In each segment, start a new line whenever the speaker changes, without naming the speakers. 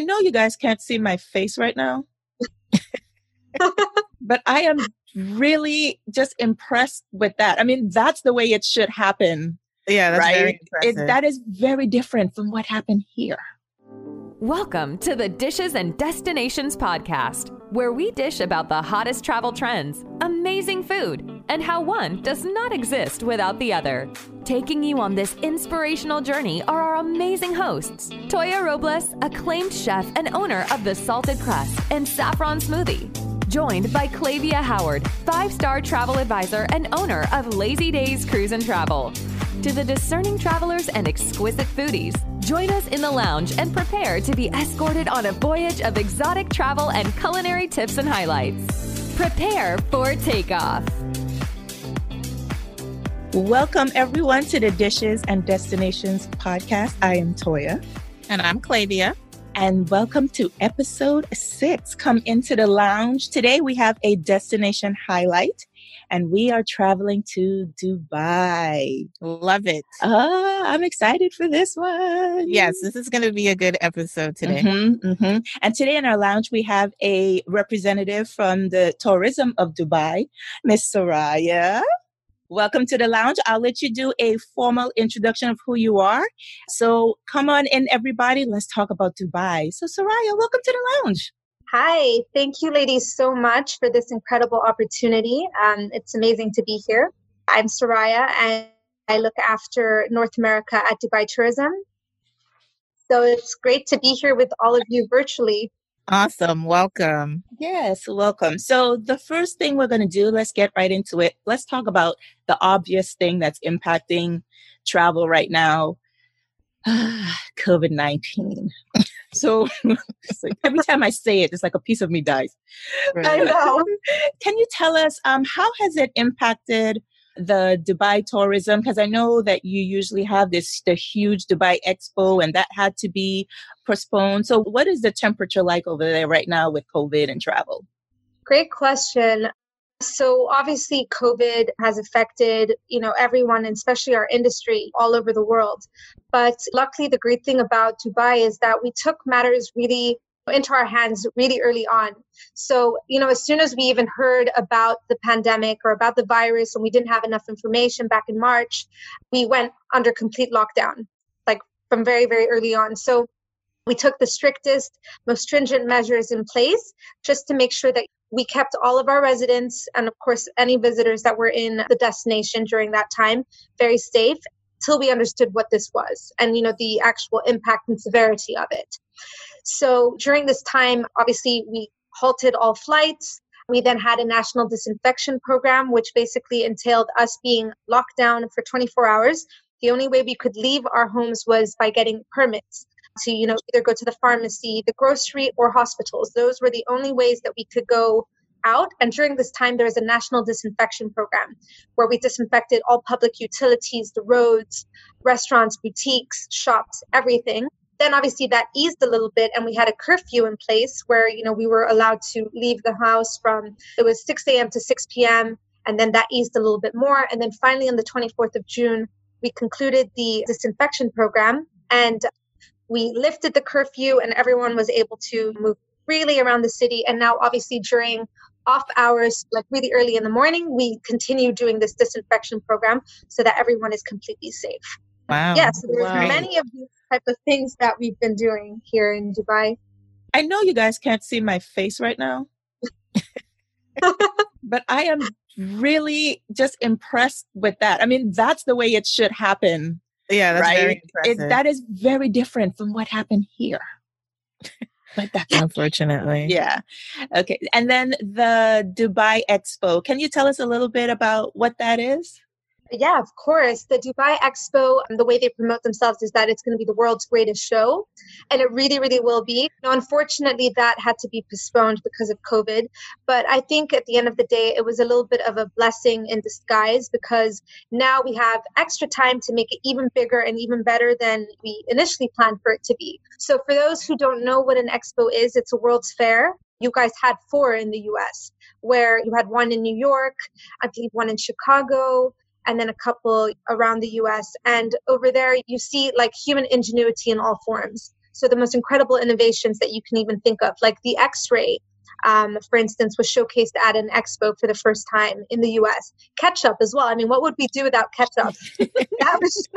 I know you guys can't see my face right now, but I am really just impressed with that. I mean, that's the way it should happen.
Yeah, that's
right.
It,
that is very different from what happened here.
Welcome to the Dishes and Destinations podcast, where we dish about the hottest travel trends, amazing food, and how one does not exist without the other. Taking you on this inspirational journey are our amazing hosts Toya Robles, acclaimed chef and owner of the Salted Crust and Saffron Smoothie. Joined by Clavia Howard, five star travel advisor and owner of Lazy Days Cruise and Travel. To the discerning travelers and exquisite foodies, join us in the lounge and prepare to be escorted on a voyage of exotic travel and culinary tips and highlights. Prepare for takeoff.
Welcome, everyone, to the Dishes and Destinations podcast. I am Toya.
And I'm Clavia.
And welcome to episode six. Come into the lounge. Today we have a destination highlight and we are traveling to Dubai.
Love it.
Uh, I'm excited for this one.
Yes, this is going to be a good episode today.
Mm-hmm, mm-hmm. And today in our lounge, we have a representative from the tourism of Dubai, Miss Soraya. Welcome to the lounge. I'll let you do a formal introduction of who you are. So come on in, everybody. Let's talk about Dubai. So, Soraya, welcome to the lounge.
Hi, thank you, ladies, so much for this incredible opportunity. Um, it's amazing to be here. I'm Soraya, and I look after North America at Dubai Tourism. So it's great to be here with all of you virtually.
Awesome. Welcome.
Yes, welcome. So, the first thing we're going to do, let's get right into it. Let's talk about the obvious thing that's impacting travel right now COVID 19. So like every time I say it, it's like a piece of me dies.
Right. I know.
Can you tell us um, how has it impacted the Dubai tourism? Because I know that you usually have this the huge Dubai Expo, and that had to be postponed. So, what is the temperature like over there right now with COVID and travel?
Great question. So obviously COVID has affected, you know, everyone, and especially our industry all over the world. But luckily the great thing about Dubai is that we took matters really into our hands really early on. So, you know, as soon as we even heard about the pandemic or about the virus and we didn't have enough information back in March, we went under complete lockdown, like from very, very early on. So we took the strictest, most stringent measures in place just to make sure that we kept all of our residents and, of course, any visitors that were in the destination during that time very safe till we understood what this was and, you know, the actual impact and severity of it. So during this time, obviously, we halted all flights. We then had a national disinfection program, which basically entailed us being locked down for 24 hours. The only way we could leave our homes was by getting permits to you know either go to the pharmacy the grocery or hospitals those were the only ways that we could go out and during this time there was a national disinfection program where we disinfected all public utilities the roads restaurants boutiques shops everything then obviously that eased a little bit and we had a curfew in place where you know we were allowed to leave the house from it was 6 a.m to 6 p.m and then that eased a little bit more and then finally on the 24th of june we concluded the disinfection program and we lifted the curfew and everyone was able to move freely around the city. And now, obviously, during off hours, like really early in the morning, we continue doing this disinfection program so that everyone is completely safe.
Wow.
Yes, yeah, so there's
wow.
many of these type of things that we've been doing here in Dubai.
I know you guys can't see my face right now, but I am really just impressed with that. I mean, that's the way it should happen
yeah, that's right.
It, that is very different from what happened here.
But that's unfortunately.
Yeah. Okay. And then the Dubai Expo. Can you tell us a little bit about what that is?
Yeah, of course. The Dubai Expo, um, the way they promote themselves is that it's going to be the world's greatest show. And it really, really will be. Now, unfortunately, that had to be postponed because of COVID. But I think at the end of the day, it was a little bit of a blessing in disguise because now we have extra time to make it even bigger and even better than we initially planned for it to be. So, for those who don't know what an expo is, it's a world's fair. You guys had four in the US, where you had one in New York, I believe one in Chicago, and then a couple around the US. And over there, you see like human ingenuity in all forms. So the most incredible innovations that you can even think of, like the X-ray, um, for instance, was showcased at an expo for the first time in the U.S. Ketchup as well. I mean, what would we do without ketchup? that was just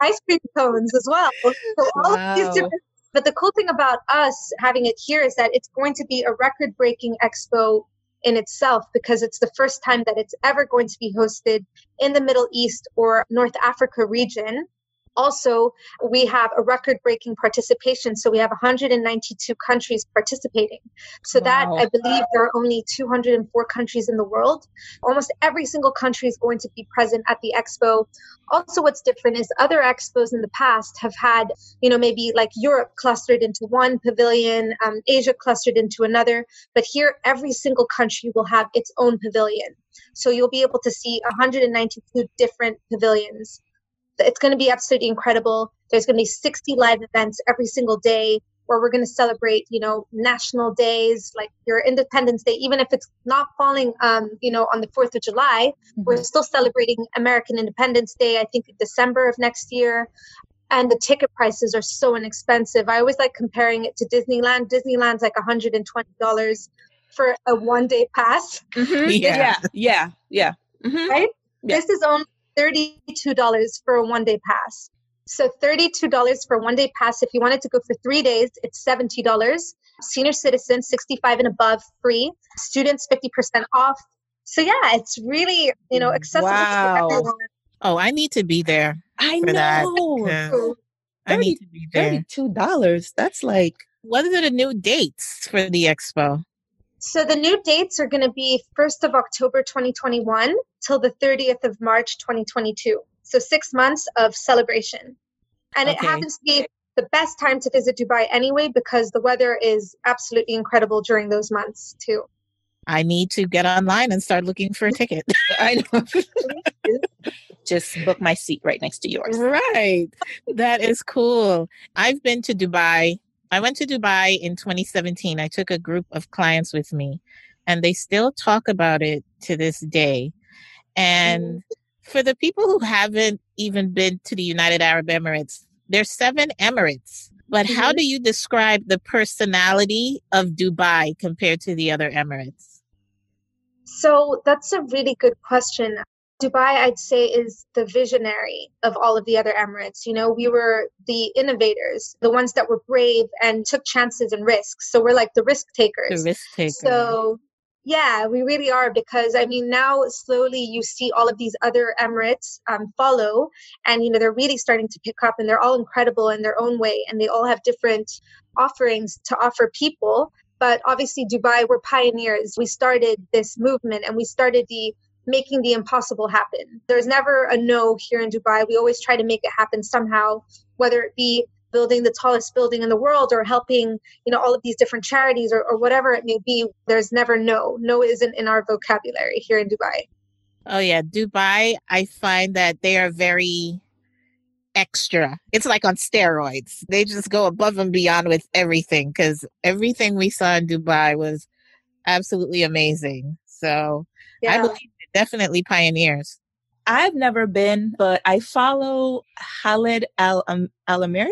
ice cream cones as well. So all wow. of these different. But the cool thing about us having it here is that it's going to be a record-breaking expo in itself because it's the first time that it's ever going to be hosted in the Middle East or North Africa region. Also, we have a record breaking participation. So we have 192 countries participating. So wow. that I believe there are only 204 countries in the world. Almost every single country is going to be present at the expo. Also, what's different is other expos in the past have had, you know, maybe like Europe clustered into one pavilion, um, Asia clustered into another. But here, every single country will have its own pavilion. So you'll be able to see 192 different pavilions it's going to be absolutely incredible. There's going to be 60 live events every single day where we're going to celebrate, you know, national days like your Independence Day, even if it's not falling, um, you know, on the 4th of July, mm-hmm. we're still celebrating American Independence Day, I think December of next year. And the ticket prices are so inexpensive. I always like comparing it to Disneyland. Disneyland's like $120 for a one day pass.
Mm-hmm. Yeah. yeah. Yeah. Yeah.
Mm-hmm. Right? Yeah. This is only $32 for a one day pass. So $32 for a one day pass. If you wanted to go for three days, it's $70. Senior citizens, 65 and above, free. Students, 50% off. So yeah, it's really, you know, accessible wow. to everyone.
Oh, I need to be there.
I know.
That. I need to be there.
$32. That's like.
What are the new dates for the expo?
So the new dates are going to be 1st of October 2021 till the 30th of March 2022. So six months of celebration. And okay. it happens to be the best time to visit Dubai anyway because the weather is absolutely incredible during those months too.
I need to get online and start looking for a ticket. I know.
Just book my seat right next to yours.
Right. That is cool. I've been to Dubai I went to Dubai in 2017. I took a group of clients with me, and they still talk about it to this day. And mm. for the people who haven't even been to the United Arab Emirates, there's seven Emirates. But mm-hmm. how do you describe the personality of Dubai compared to the other Emirates?
So that's a really good question. Dubai, I'd say, is the visionary of all of the other Emirates. You know, we were the innovators, the ones that were brave and took chances and risks. So we're like the risk takers.
The risk takers.
So yeah, we really are because I mean now slowly you see all of these other Emirates um, follow, and you know they're really starting to pick up, and they're all incredible in their own way, and they all have different offerings to offer people. But obviously, Dubai, we're pioneers. We started this movement, and we started the making the impossible happen. There's never a no here in Dubai. We always try to make it happen somehow, whether it be building the tallest building in the world or helping, you know, all of these different charities or, or whatever it may be. There's never no. No isn't in our vocabulary here in Dubai.
Oh yeah, Dubai, I find that they are very extra. It's like on steroids. They just go above and beyond with everything because everything we saw in Dubai was absolutely amazing. So yeah. I believe definitely pioneers.
I've never been, but I follow Khalid Al um, Al Ameri.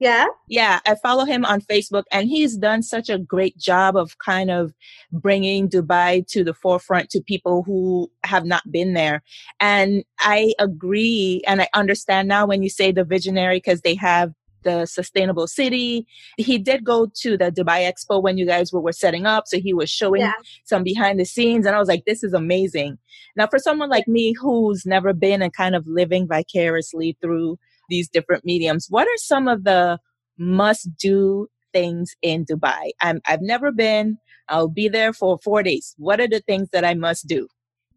Yeah.
Yeah, I follow him on Facebook and he's done such a great job of kind of bringing Dubai to the forefront to people who have not been there. And I agree and I understand now when you say the visionary because they have the sustainable city. He did go to the Dubai Expo when you guys were, were setting up. So he was showing yeah. some behind the scenes. And I was like, this is amazing. Now, for someone like me who's never been and kind of living vicariously through these different mediums, what are some of the must do things in Dubai? I'm, I've never been. I'll be there for four days. What are the things that I must do?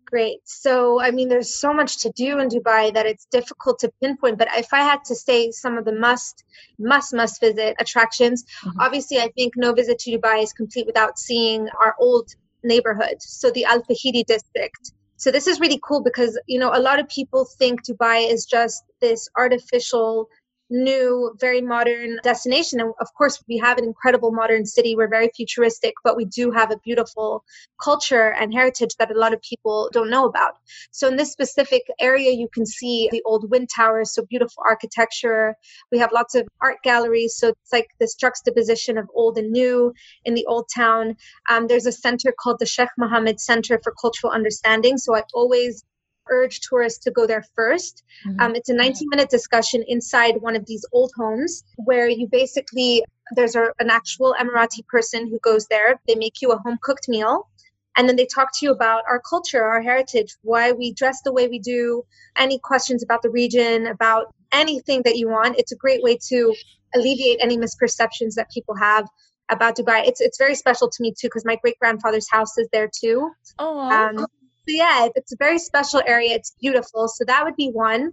Great. So, I mean, there's so much to do in Dubai that it's difficult to pinpoint. But if I had to say some of the must, must, must visit attractions, mm-hmm. obviously, I think no visit to Dubai is complete without seeing our old neighborhood. So, the Al Fahidi district. So, this is really cool because, you know, a lot of people think Dubai is just this artificial new, very modern destination. And of course, we have an incredible modern city. We're very futuristic, but we do have a beautiful culture and heritage that a lot of people don't know about. So, in this specific area, you can see the old wind towers, so beautiful architecture. We have lots of art galleries. So, it's like this juxtaposition of old and new in the old town. Um, there's a center called the Sheikh Mohammed Center for Cultural Understanding. So, I always urge tourists to go there 1st mm-hmm. um, it's a 19 minute discussion inside one of these old homes where you basically there's a, an actual Emirati person who goes there. They make you a home cooked meal. And then they talk to you about our culture, our heritage, why we dress the way we do, any questions about the region, about anything that you want. It's a great way to alleviate any misperceptions that people have about Dubai. It's it's very special to me too because my great grandfather's house is there too.
Oh, um,
yeah, it's a very special area. It's beautiful. So that would be one.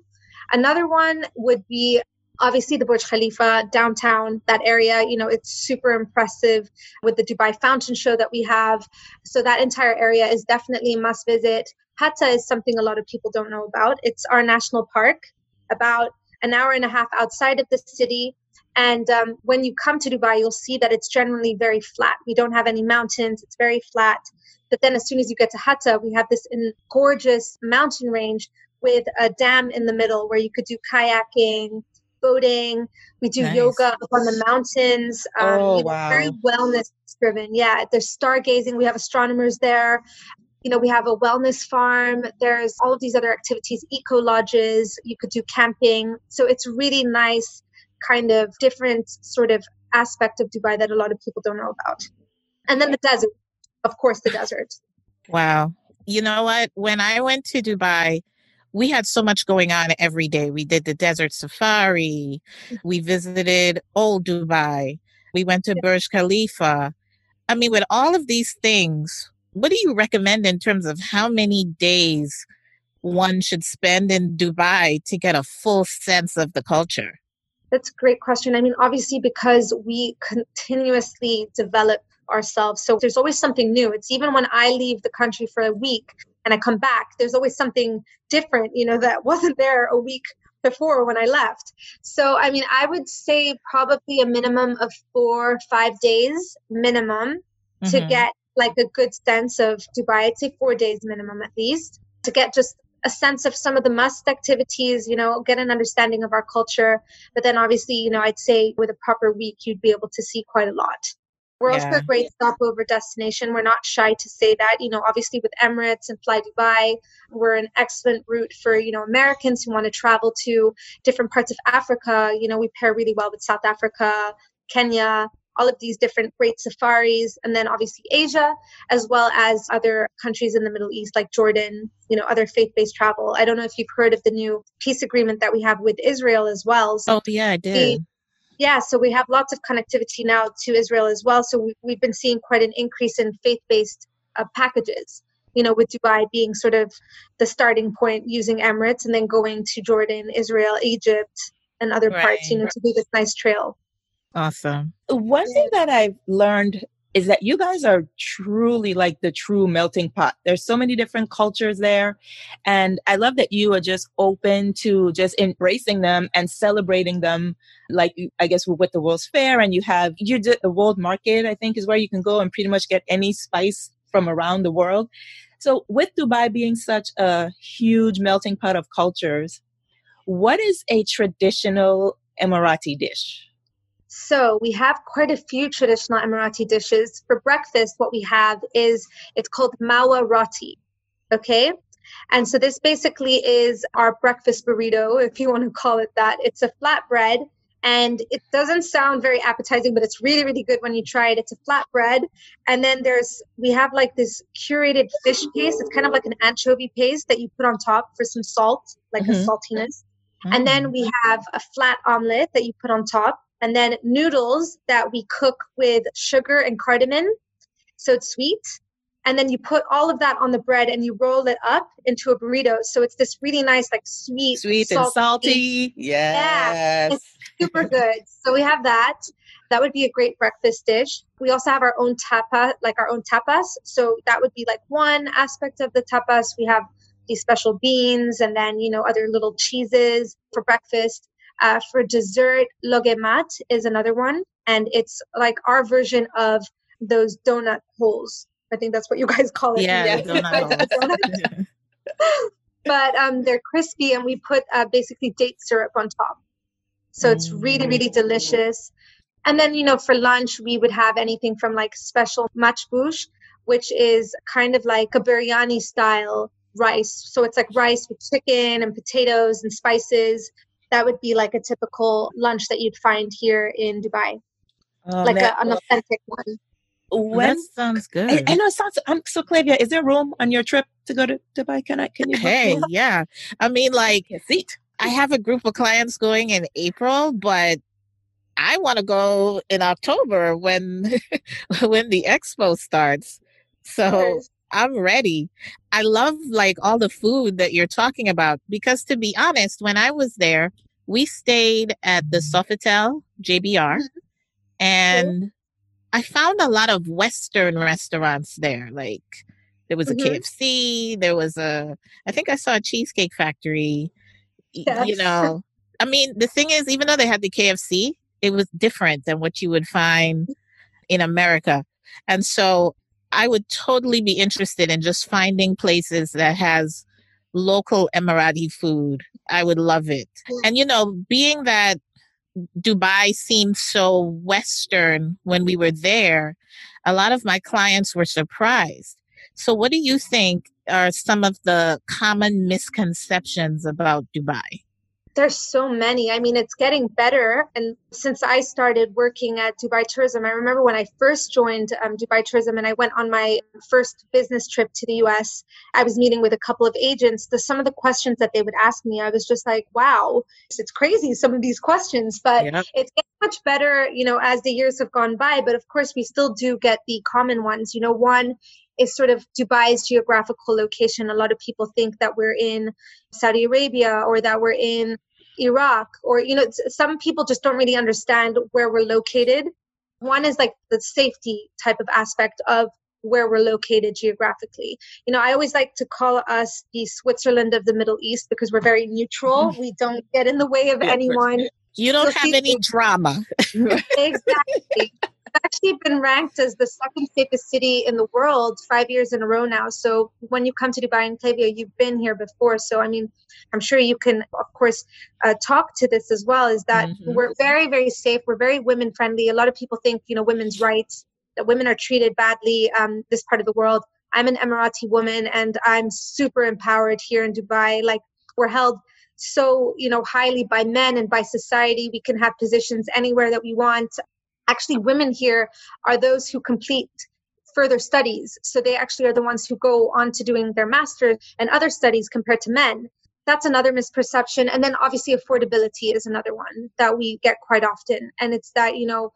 Another one would be obviously the Burj Khalifa downtown, that area. You know, it's super impressive with the Dubai Fountain Show that we have. So that entire area is definitely a must visit. Hatta is something a lot of people don't know about. It's our national park, about an hour and a half outside of the city. And um, when you come to Dubai, you'll see that it's generally very flat. We don't have any mountains, it's very flat. But then as soon as you get to Hatta, we have this gorgeous mountain range with a dam in the middle where you could do kayaking, boating. We do nice. yoga up on the mountains.
Um, oh, wow.
Very wellness driven. Yeah, there's stargazing. We have astronomers there. You know, we have a wellness farm. There's all of these other activities, eco lodges. You could do camping. So it's really nice, kind of different sort of aspect of Dubai that a lot of people don't know about. And then the desert of course, the desert.
Wow. You know what? When I went to Dubai, we had so much going on every day. We did the desert safari, mm-hmm. we visited old Dubai, we went to Burj Khalifa. I mean, with all of these things, what do you recommend in terms of how many days one should spend in Dubai to get a full sense of the culture?
That's a great question. I mean, obviously, because we continuously develop ourselves. So there's always something new. It's even when I leave the country for a week and I come back, there's always something different, you know, that wasn't there a week before when I left. So, I mean, I would say probably a minimum of four, five days minimum mm-hmm. to get like a good sense of Dubai. I'd say four days minimum at least to get just a sense of some of the must activities, you know, get an understanding of our culture. But then obviously, you know, I'd say with a proper week, you'd be able to see quite a lot. We're yeah. also a great stopover destination. We're not shy to say that. You know, obviously with Emirates and Fly Dubai, we're an excellent route for, you know, Americans who want to travel to different parts of Africa. You know, we pair really well with South Africa, Kenya, all of these different great safaris, and then obviously Asia, as well as other countries in the Middle East like Jordan, you know, other faith based travel. I don't know if you've heard of the new peace agreement that we have with Israel as well.
So oh, yeah, I did. We,
yeah, so we have lots of connectivity now to Israel as well. So we, have been seeing quite an increase in faith based uh, packages, you know, with Dubai being sort of the starting point using Emirates and then going to Jordan, Israel, Egypt, and other right. parts, you know, to do this nice trail.
Awesome.
One thing that I've learned is that you guys are truly like the true melting pot. There's so many different cultures there. And I love that you are just open to just embracing them and celebrating them. Like, I guess with the World's Fair and you have, you did the World Market, I think is where you can go and pretty much get any spice from around the world. So with Dubai being such a huge melting pot of cultures, what is a traditional Emirati dish?
So we have quite a few traditional Emirati dishes. For breakfast, what we have is it's called mawa roti. Okay. And so this basically is our breakfast burrito, if you want to call it that. It's a flatbread and it doesn't sound very appetizing, but it's really, really good when you try it. It's a flatbread. And then there's, we have like this curated fish paste. It's kind of like an anchovy paste that you put on top for some salt, like mm-hmm. a saltiness. Mm-hmm. And then we have a flat omelet that you put on top and then noodles that we cook with sugar and cardamom. So it's sweet. And then you put all of that on the bread and you roll it up into a burrito. So it's this really nice, like sweet,
sweet salty. and salty. Yes. Yeah,
it's super good. So we have that. That would be a great breakfast dish. We also have our own tapa, like our own tapas. So that would be like one aspect of the tapas. We have these special beans and then, you know, other little cheeses for breakfast. Uh, for dessert, luqaimat is another one. And it's like our version of those donut holes. I think that's what you guys call it.
Yeah, donut holes.
but um, they're crispy, and we put uh, basically date syrup on top. So it's really, really mm. delicious. And then, you know, for lunch, we would have anything from like special machboos, which is kind of like a biryani style rice. So it's like rice with chicken and potatoes and spices. That would be like a typical lunch that you'd find here in Dubai, oh, like a, an authentic one.
When, that sounds good.
I, I know it sounds. I'm so Clavia. Is there room on your trip to go to Dubai? Can I? Can you?
Hey, yeah. I mean, like, seat. I have a group of clients going in April, but I want to go in October when when the expo starts. So I'm ready. I love like all the food that you're talking about because to be honest, when I was there, we stayed at the Sofitel JBR mm-hmm. and I found a lot of Western restaurants there. Like there was a mm-hmm. KFC, there was a, I think I saw a Cheesecake Factory. Yes. You know, I mean, the thing is, even though they had the KFC, it was different than what you would find in America. And so I would totally be interested in just finding places that has local Emirati food. I would love it. And you know, being that Dubai seemed so Western when we were there, a lot of my clients were surprised. So, what do you think are some of the common misconceptions about Dubai?
There's so many. I mean, it's getting better. And since I started working at Dubai Tourism, I remember when I first joined um, Dubai Tourism and I went on my first business trip to the US, I was meeting with a couple of agents. The, some of the questions that they would ask me, I was just like, wow, it's crazy, some of these questions. But yeah. it's getting much better, you know, as the years have gone by. But of course, we still do get the common ones. You know, one, is sort of Dubai's geographical location. A lot of people think that we're in Saudi Arabia or that we're in Iraq, or, you know, some people just don't really understand where we're located. One is like the safety type of aspect of where we're located geographically. You know, I always like to call us the Switzerland of the Middle East because we're very neutral. We don't get in the way of anyone.
You don't so have any drama.
exactly It's actually been ranked as the second safest city in the world five years in a row now. So when you come to Dubai and Clavia, you've been here before. So I mean, I'm sure you can, of course, uh, talk to this as well. Is that mm-hmm. we're very, very safe. We're very women friendly. A lot of people think, you know, women's rights that women are treated badly um, this part of the world. I'm an Emirati woman, and I'm super empowered here in Dubai. Like we're held so you know highly by men and by society we can have positions anywhere that we want actually women here are those who complete further studies. So they actually are the ones who go on to doing their master's and other studies compared to men. That's another misperception. And then obviously affordability is another one that we get quite often. And it's that, you know,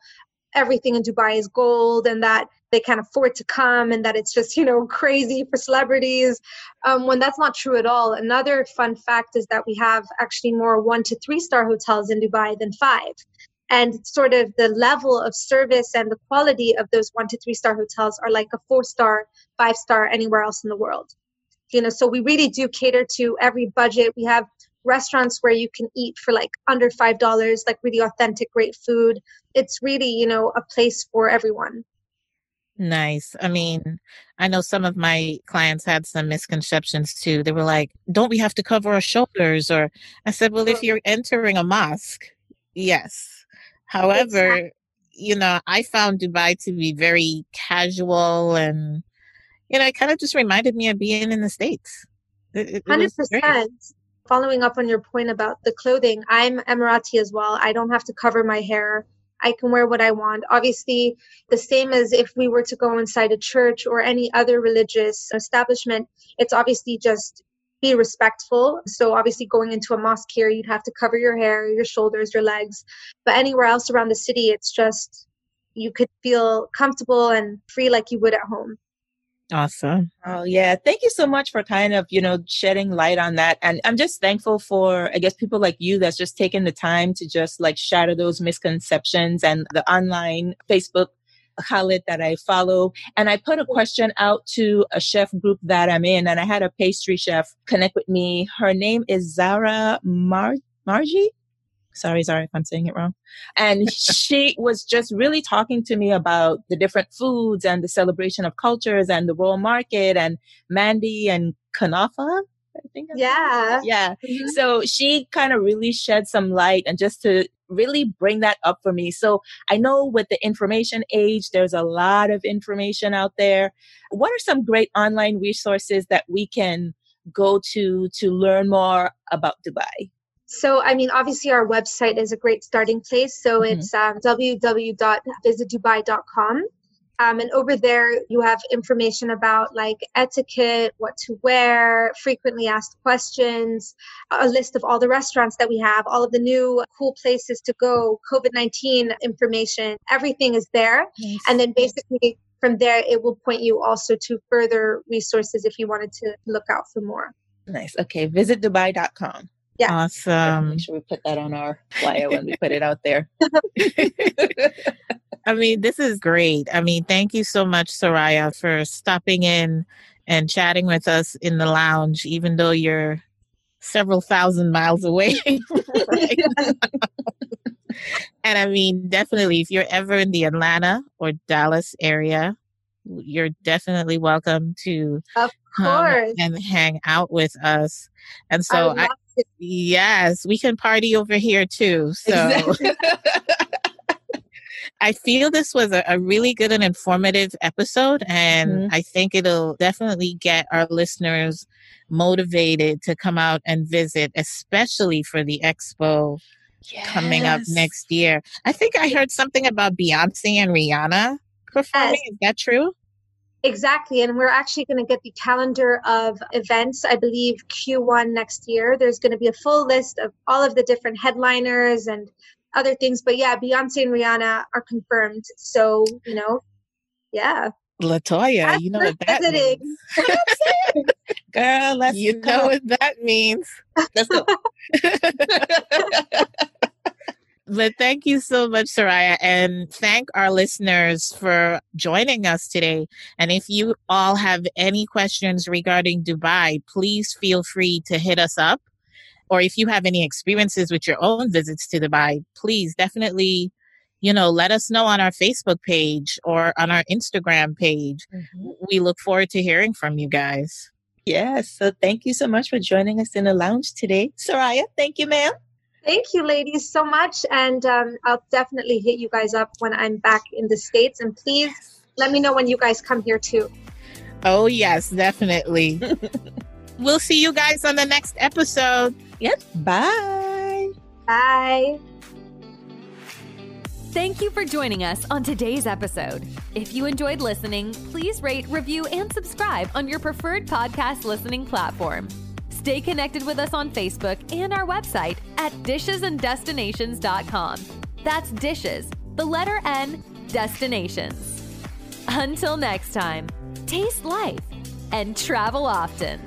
everything in Dubai is gold and that they can't afford to come and that it's just, you know, crazy for celebrities. Um, when that's not true at all. Another fun fact is that we have actually more one to three star hotels in Dubai than five and sort of the level of service and the quality of those one to three star hotels are like a four star five star anywhere else in the world you know so we really do cater to every budget we have restaurants where you can eat for like under five dollars like really authentic great food it's really you know a place for everyone
Nice. I mean, I know some of my clients had some misconceptions too. They were like, don't we have to cover our shoulders? Or I said, well, if you're entering a mosque, yes, However, exactly. you know, I found Dubai to be very casual and, you know, it kind of just reminded me of being in the States.
Hundred percent. Following up on your point about the clothing, I'm Emirati as well. I don't have to cover my hair. I can wear what I want. Obviously, the same as if we were to go inside a church or any other religious establishment, it's obviously just be respectful. So obviously going into a mosque here, you'd have to cover your hair, your shoulders, your legs. But anywhere else around the city, it's just you could feel comfortable and free like you would at home.
Awesome.
Oh yeah. Thank you so much for kind of, you know, shedding light on that. And I'm just thankful for I guess people like you that's just taking the time to just like shatter those misconceptions and the online Facebook Khalid that I follow. And I put a question out to a chef group that I'm in, and I had a pastry chef connect with me. Her name is Zara Mar- Margie. Sorry, sorry if I'm saying it wrong. And she was just really talking to me about the different foods and the celebration of cultures and the world market and Mandi and Kanafa. I think.
Yeah.
Yeah. Mm-hmm. So she kind of really shed some light and just to really bring that up for me. So I know with the information age, there's a lot of information out there. What are some great online resources that we can go to to learn more about Dubai?
So, I mean, obviously, our website is a great starting place. So, mm-hmm. it's um, www.visitdubai.com. Um, and over there, you have information about like etiquette, what to wear, frequently asked questions, a list of all the restaurants that we have, all of the new cool places to go, COVID 19 information, everything is there. Nice. And then basically from there, it will point you also to further resources if you wanted to look out for more.
Nice. Okay. Visitdubai.com.
Yeah. Awesome.
Make sure we put that on our flyer when we put it out there.
I mean, this is great. I mean, thank you so much, Soraya, for stopping in and chatting with us in the lounge, even though you're several thousand miles away. and I mean, definitely, if you're ever in the Atlanta or Dallas area, you're definitely welcome to
of course
and hang out with us. And so, I, I yes, we can party over here too. So. Exactly. I feel this was a, a, really good and informative episode, and mm-hmm. I think it'll definitely get our listeners motivated to come out and visit, especially for the expo yes. coming up next year. I think I heard something about Beyonce and Rihanna performing. Yes. Is that true?
Exactly. And we're actually going to get the calendar of events, I believe Q1 next year. There's going to be a full list of all of the different headliners and other things. But yeah, Beyonce and Rihanna are confirmed. So, you know, yeah.
Latoya, That's you know what that visiting.
means. Girl, let's
You go. know what that means.
Let's go.
but thank you so much, Soraya, and thank our listeners for joining us today. And if you all have any questions regarding Dubai, please feel free to hit us up or if you have any experiences with your own visits to Dubai, please definitely, you know, let us know on our Facebook page or on our Instagram page. Mm-hmm. We look forward to hearing from you guys.
Yes. So thank you so much for joining us in the lounge today. Soraya, thank you, ma'am.
Thank you, ladies, so much. And um, I'll definitely hit you guys up when I'm back in the States. And please let me know when you guys come here too.
Oh, yes, definitely. we'll see you guys on the next episode.
Yep. Bye.
Bye.
Thank you for joining us on today's episode. If you enjoyed listening, please rate, review, and subscribe on your preferred podcast listening platform. Stay connected with us on Facebook and our website at dishesanddestinations.com. That's dishes, the letter N, destinations. Until next time, taste life and travel often.